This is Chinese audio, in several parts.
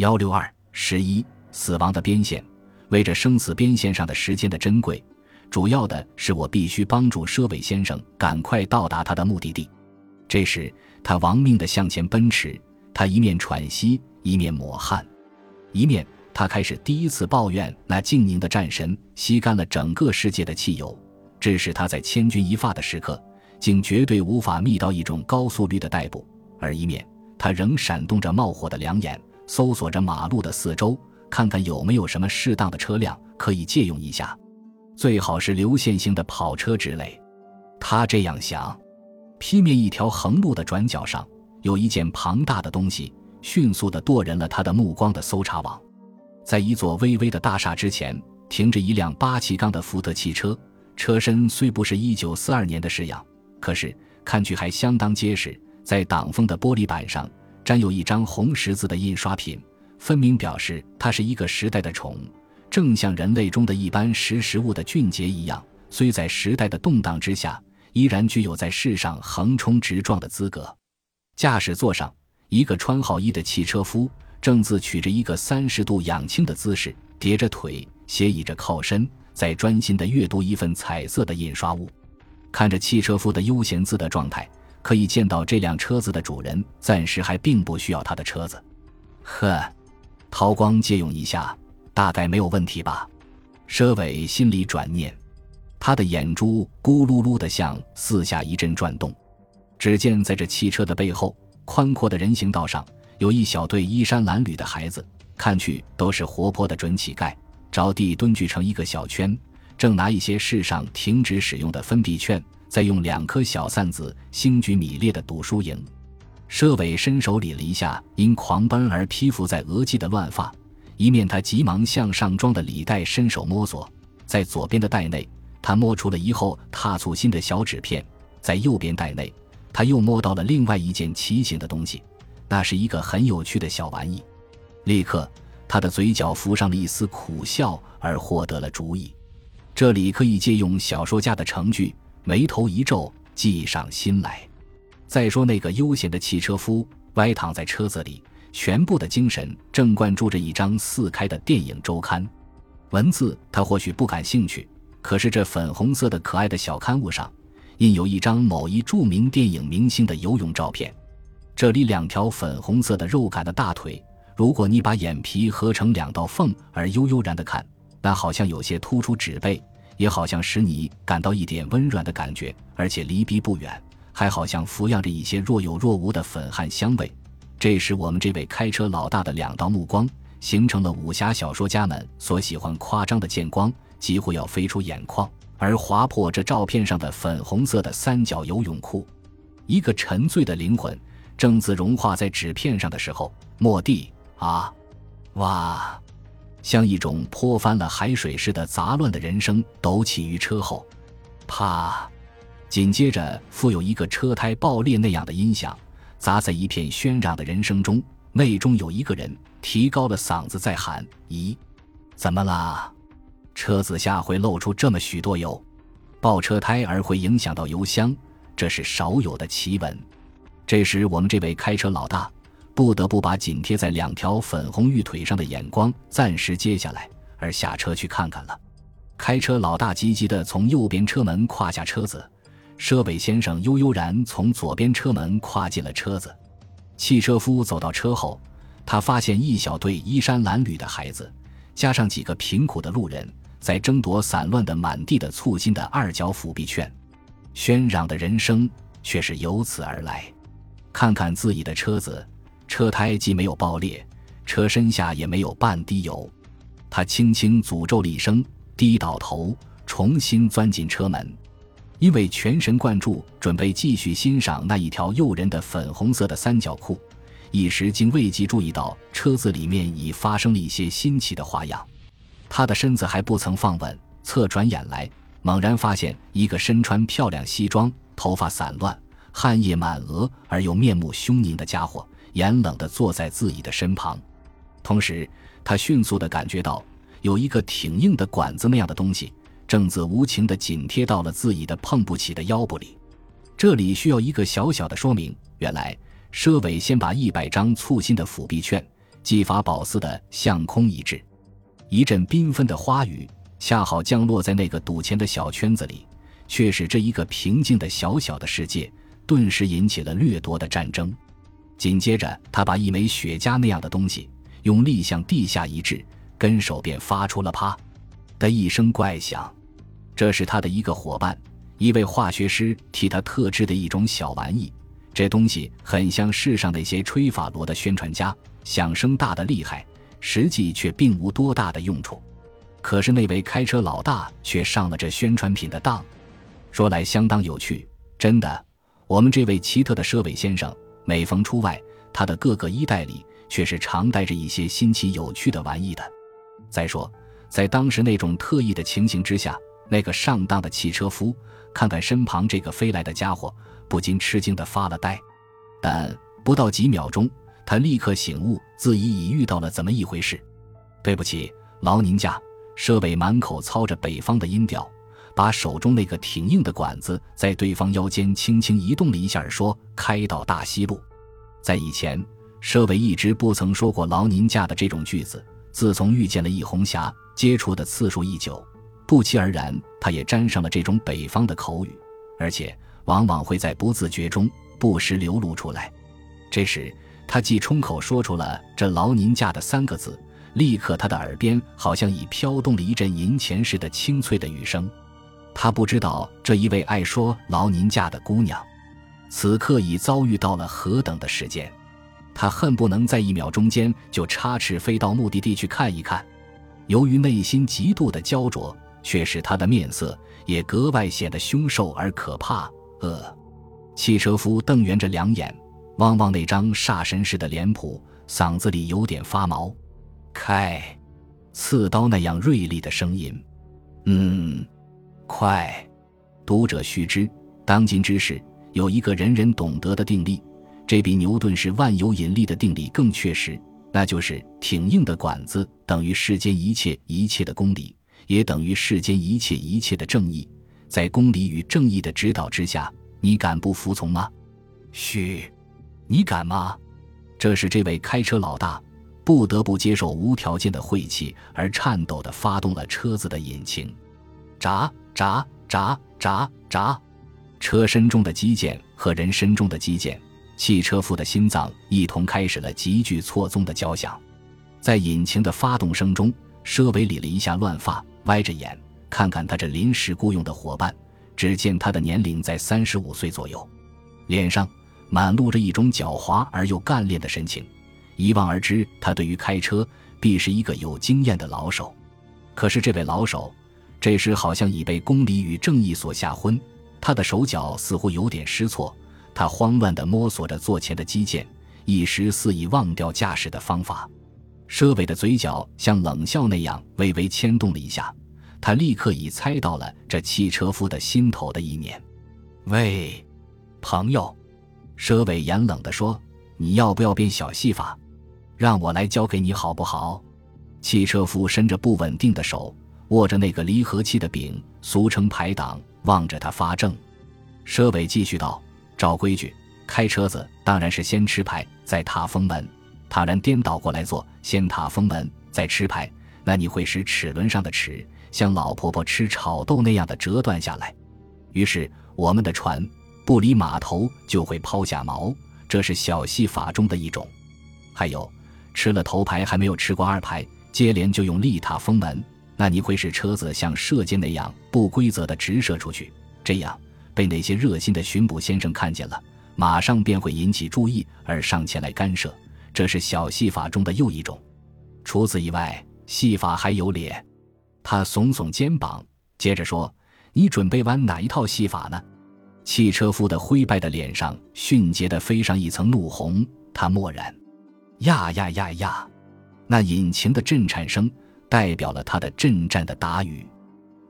幺六二十一，死亡的边线，为着生死边线上的时间的珍贵，主要的是我必须帮助佘伟先生赶快到达他的目的地。这时，他亡命的向前奔驰，他一面喘息，一面抹汗，一面他开始第一次抱怨那静宁的战神吸干了整个世界的汽油，致使他在千钧一发的时刻，竟绝对无法觅到一种高速率的逮捕；而一面，他仍闪动着冒火的两眼。搜索着马路的四周，看看有没有什么适当的车辆可以借用一下，最好是流线型的跑车之类。他这样想。劈面一条横路的转角上，有一件庞大的东西，迅速地夺人了他的目光的搜查网。在一座巍巍的大厦之前，停着一辆八气缸的福特汽车，车身虽不是一九四二年的式样，可是看去还相当结实。在挡风的玻璃板上。沾有一张红十字的印刷品，分明表示它是一个时代的宠，正像人类中的一般识时务的俊杰一样，虽在时代的动荡之下，依然具有在世上横冲直撞的资格。驾驶座上，一个穿好衣的汽车夫正自取着一个三十度仰倾的姿势，叠着腿，斜倚着靠身，在专心地阅读一份彩色的印刷物。看着汽车夫的悠闲自得状态。可以见到这辆车子的主人暂时还并不需要他的车子。呵，韬光借用一下，大概没有问题吧？佘伟心里转念，他的眼珠咕噜噜的向四下一阵转动。只见在这汽车的背后，宽阔的人行道上，有一小队衣衫褴褛的孩子，看去都是活泼的准乞丐，着地蹲聚成一个小圈，正拿一些世上停止使用的分币券。再用两颗小扇子星举米列的赌输赢，佘伟伸手理了一下因狂奔而披拂在额际的乱发，一面他急忙向上装的礼袋伸手摸索，在左边的袋内，他摸出了一厚踏醋心的小纸片；在右边袋内，他又摸到了另外一件奇形的东西，那是一个很有趣的小玩意。立刻，他的嘴角浮上了一丝苦笑，而获得了主意。这里可以借用小说家的成句。眉头一皱，计上心来。再说那个悠闲的汽车夫，歪躺在车子里，全部的精神正灌注着一张四开的电影周刊。文字他或许不感兴趣，可是这粉红色的可爱的小刊物上，印有一张某一著名电影明星的游泳照片。这里两条粉红色的肉感的大腿，如果你把眼皮合成两道缝而悠悠然的看，那好像有些突出纸背。也好像使你感到一点温软的感觉，而且离鼻不远，还好像浮漾着一些若有若无的粉汗香味。这时，我们这位开车老大的两道目光形成了武侠小说家们所喜欢夸张的剑光，几乎要飞出眼眶，而划破这照片上的粉红色的三角游泳裤。一个沉醉的灵魂正自融化在纸片上的时候，蓦地啊，哇！像一种泼翻了海水似的杂乱的人声抖起于车后，啪！紧接着，复有一个车胎爆裂那样的音响，砸在一片喧嚷的人声中。内中有一个人提高了嗓子在喊：“咦，怎么啦？车子下会漏出这么许多油？爆车胎而会影响到油箱，这是少有的奇闻。”这时，我们这位开车老大。不得不把紧贴在两条粉红玉腿上的眼光暂时接下来，而下车去看看了。开车老大急急地从右边车门跨下车子，佘北先生悠悠然从左边车门跨进了车子。汽车夫走到车后，他发现一小队衣衫褴褛的孩子，加上几个贫苦的路人，在争夺散乱的满地的簇新的二角辅币券，喧嚷的人声却是由此而来。看看自己的车子。车胎既没有爆裂，车身下也没有半滴油。他轻轻诅咒了一声，低倒头，重新钻进车门。因为全神贯注，准备继续欣赏那一条诱人的粉红色的三角裤，一时竟未及注意到车子里面已发生了一些新奇的花样。他的身子还不曾放稳，侧转眼来，猛然发现一个身穿漂亮西装、头发散乱、汗液满额而又面目凶狞的家伙。严冷地坐在自己的身旁，同时，他迅速地感觉到有一个挺硬的管子那样的东西正自无情地紧贴到了自己的碰不起的腰部里。这里需要一个小小的说明：原来，佘伟先把一百张簇新的辅币券技法宝似的向空一掷，一阵缤纷的花雨恰好降落在那个赌钱的小圈子里，却使这一个平静的小小的世界顿时引起了掠夺的战争。紧接着，他把一枚雪茄那样的东西用力向地下一掷，跟手便发出了“啪”的一声怪响。这是他的一个伙伴，一位化学师替他特制的一种小玩意。这东西很像世上那些吹法螺的宣传家，响声大的厉害，实际却并无多大的用处。可是那位开车老大却上了这宣传品的当，说来相当有趣。真的，我们这位奇特的佘伟先生，每逢出外，他的各个衣袋里却是常带着一些新奇有趣的玩意的。再说，在当时那种特异的情形之下，那个上当的汽车夫看看身旁这个飞来的家伙。不禁吃惊的发了呆，但不到几秒钟，他立刻醒悟，自己已遇到了怎么一回事。对不起，劳您驾。佘伟满口操着北方的音调，把手中那个挺硬的管子在对方腰间轻轻移动了一下，说：“开到大西路。”在以前，佘伟一直不曾说过“劳您驾”的这种句子。自从遇见了易红霞，接触的次数一久，不期而然，他也沾上了这种北方的口语，而且。往往会在不自觉中不时流露出来，这时他既冲口说出了这“劳您驾”的三个字，立刻他的耳边好像已飘动了一阵银钱似的清脆的雨声。他不知道这一位爱说“劳您驾”的姑娘，此刻已遭遇到了何等的时间。他恨不能在一秒钟间就插翅飞到目的地去看一看。由于内心极度的焦灼，却使他的面色也格外显得凶瘦而可怕。呃，汽车夫瞪圆着两眼，望望那张煞神似的脸谱，嗓子里有点发毛。开，刺刀那样锐利的声音。嗯，快。读者须知，当今之事有一个人人懂得的定律，这比牛顿式万有引力的定理更确实，那就是挺硬的管子等于世间一切一切的公理，也等于世间一切一切的正义。在公理与正义的指导之下，你敢不服从吗？嘘，你敢吗？这是这位开车老大不得不接受无条件的晦气，而颤抖地发动了车子的引擎。喳喳喳喳喳，车身中的机件和人身中的机件，汽车夫的心脏一同开始了急剧错综的交响。在引擎的发动声中，佘维理了一下乱发，歪着眼。看看他这临时雇佣的伙伴，只见他的年龄在三十五岁左右，脸上满露着一种狡猾而又干练的神情，一望而知，他对于开车必是一个有经验的老手。可是这位老手这时好像已被公理与正义所吓昏，他的手脚似乎有点失措，他慌乱地摸索着座前的机件，一时似已忘掉驾驶的方法。佘伟的嘴角像冷笑那样微微牵动了一下。他立刻已猜到了这汽车夫的心头的意念。喂，朋友，佘伟严冷地说：“你要不要变小戏法？让我来教给你好不好？”汽车夫伸着不稳定的手，握着那个离合器的柄，俗称排挡，望着他发怔。佘伟继续道：“照规矩，开车子当然是先吃牌，再踏风门。倘然颠倒过来做，先踏风门，再吃牌，那你会使齿轮上的齿。”像老婆婆吃炒豆那样的折断下来，于是我们的船不离码头就会抛下锚，这是小戏法中的一种。还有，吃了头牌还没有吃过二牌，接连就用力踏风门，那你会使车子像射箭那样不规则的直射出去，这样被那些热心的巡捕先生看见了，马上便会引起注意而上前来干涉，这是小戏法中的又一种。除此以外，戏法还有脸。他耸耸肩膀，接着说：“你准备玩哪一套戏法呢？”汽车夫的灰败的脸上迅捷地飞上一层怒红，他默然。呀呀呀呀！那引擎的震颤声代表了他的震战的打语。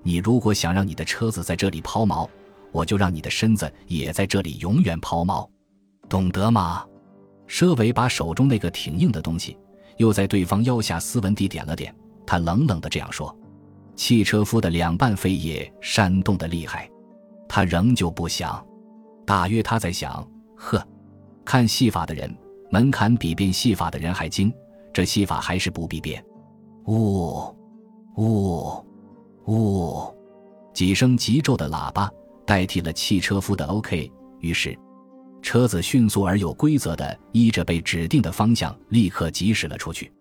你如果想让你的车子在这里抛锚，我就让你的身子也在这里永远抛锚，懂得吗？佘伟把手中那个挺硬的东西又在对方腰下斯文地点了点，他冷冷地这样说。汽车夫的两半肺叶扇动的厉害，他仍旧不想。大约他在想：呵，看戏法的人门槛比变戏法的人还精，这戏法还是不必变。呜，呜，呜，几声急骤的喇叭代替了汽车夫的 OK，于是车子迅速而有规则的依着被指定的方向立刻疾驶了出去。